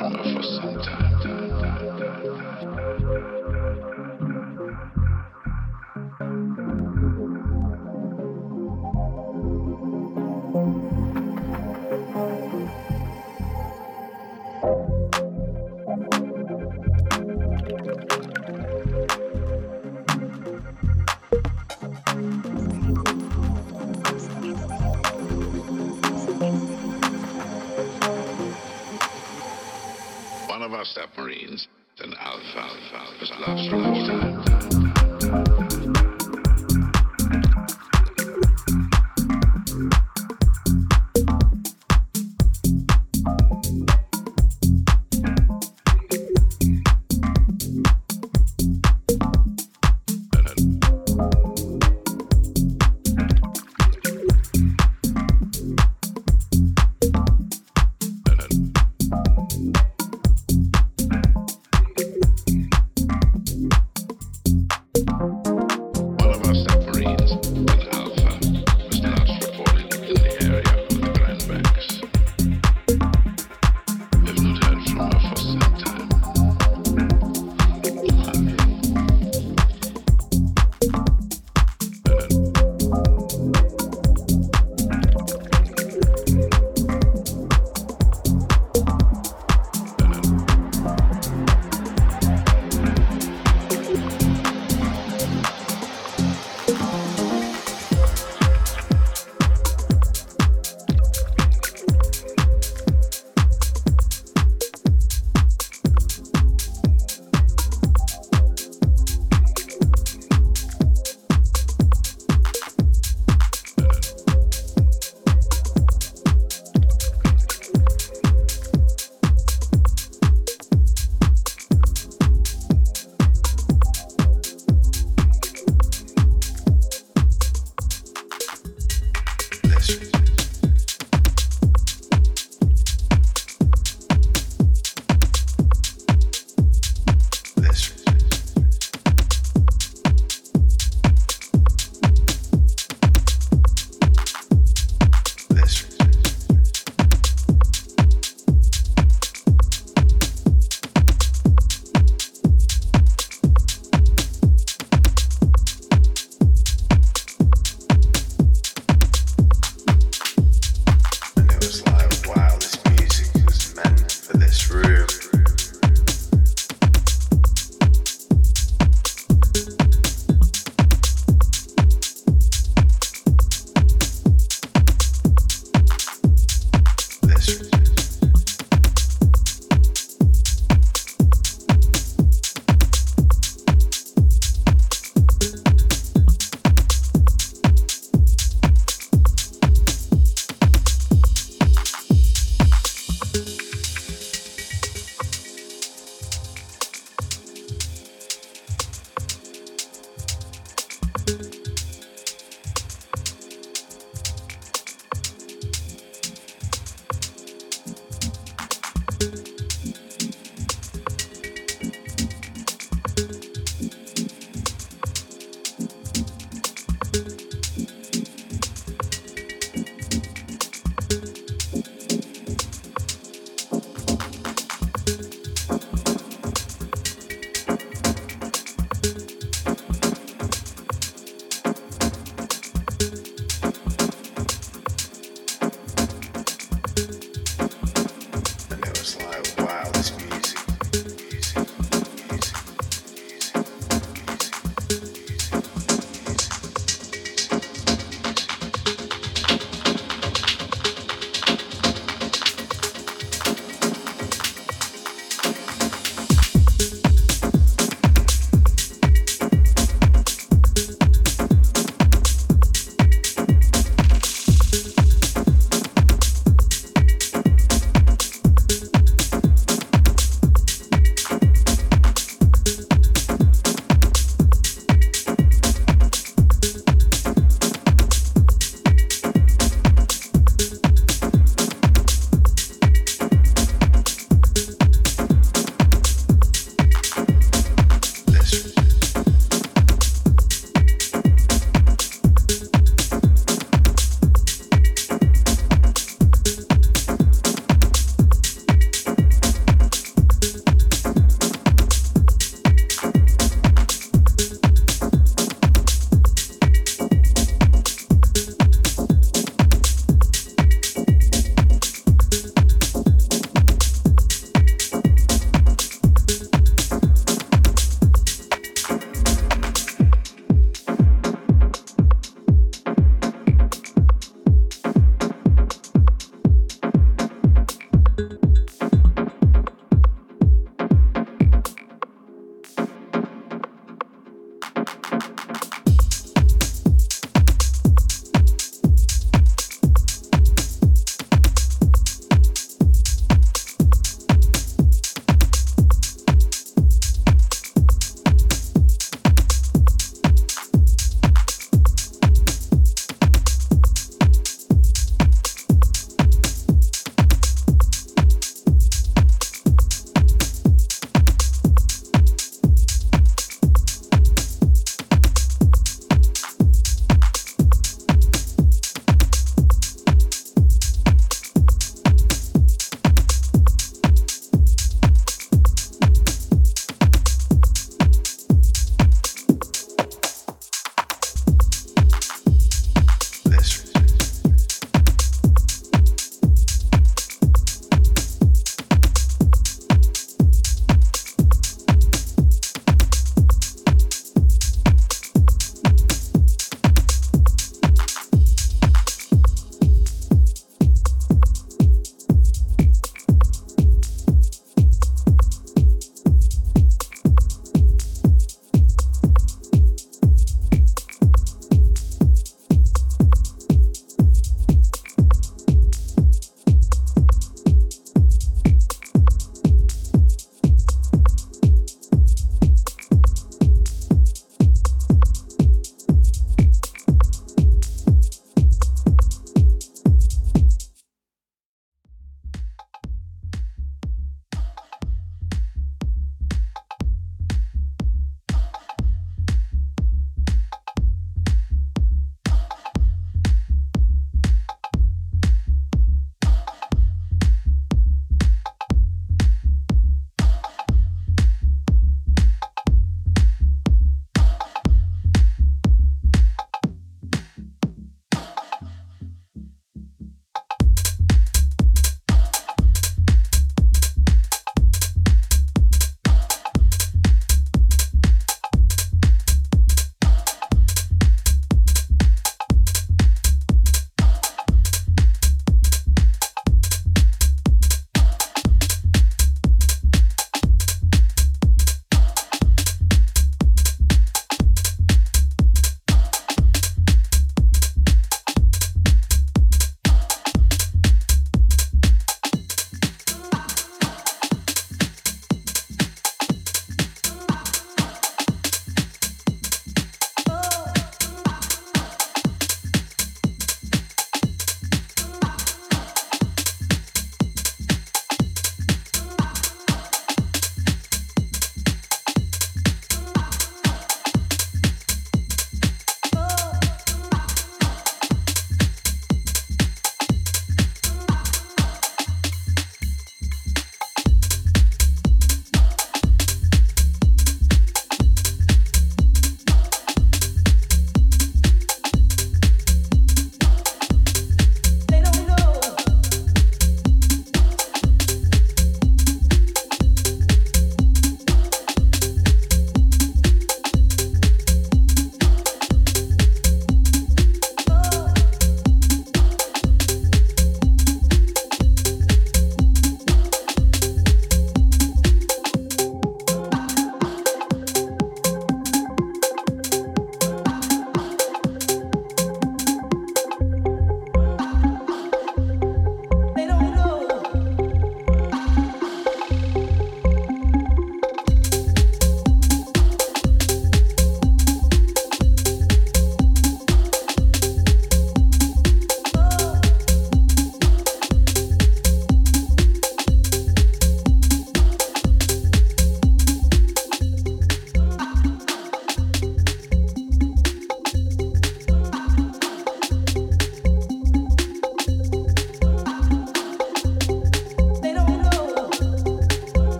Thank.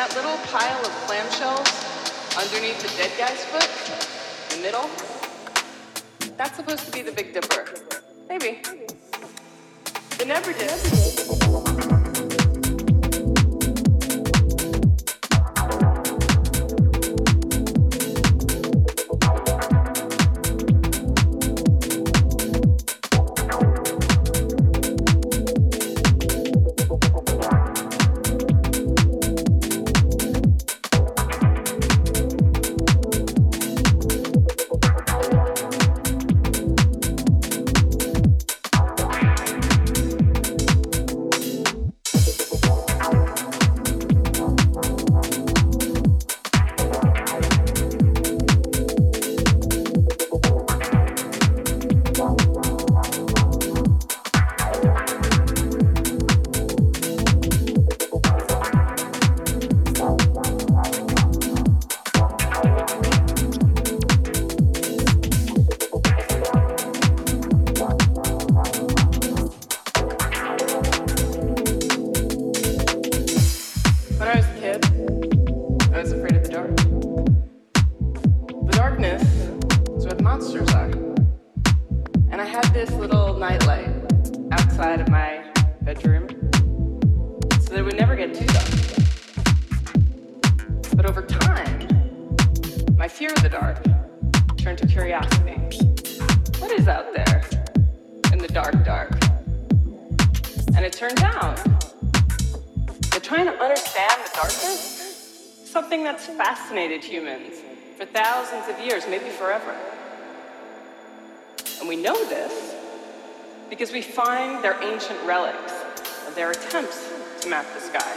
That little pile of clamshells underneath the dead guy's foot, in the middle, that's supposed to be the Big Dipper. Maybe forever. And we know this because we find their ancient relics of their attempts to map the sky.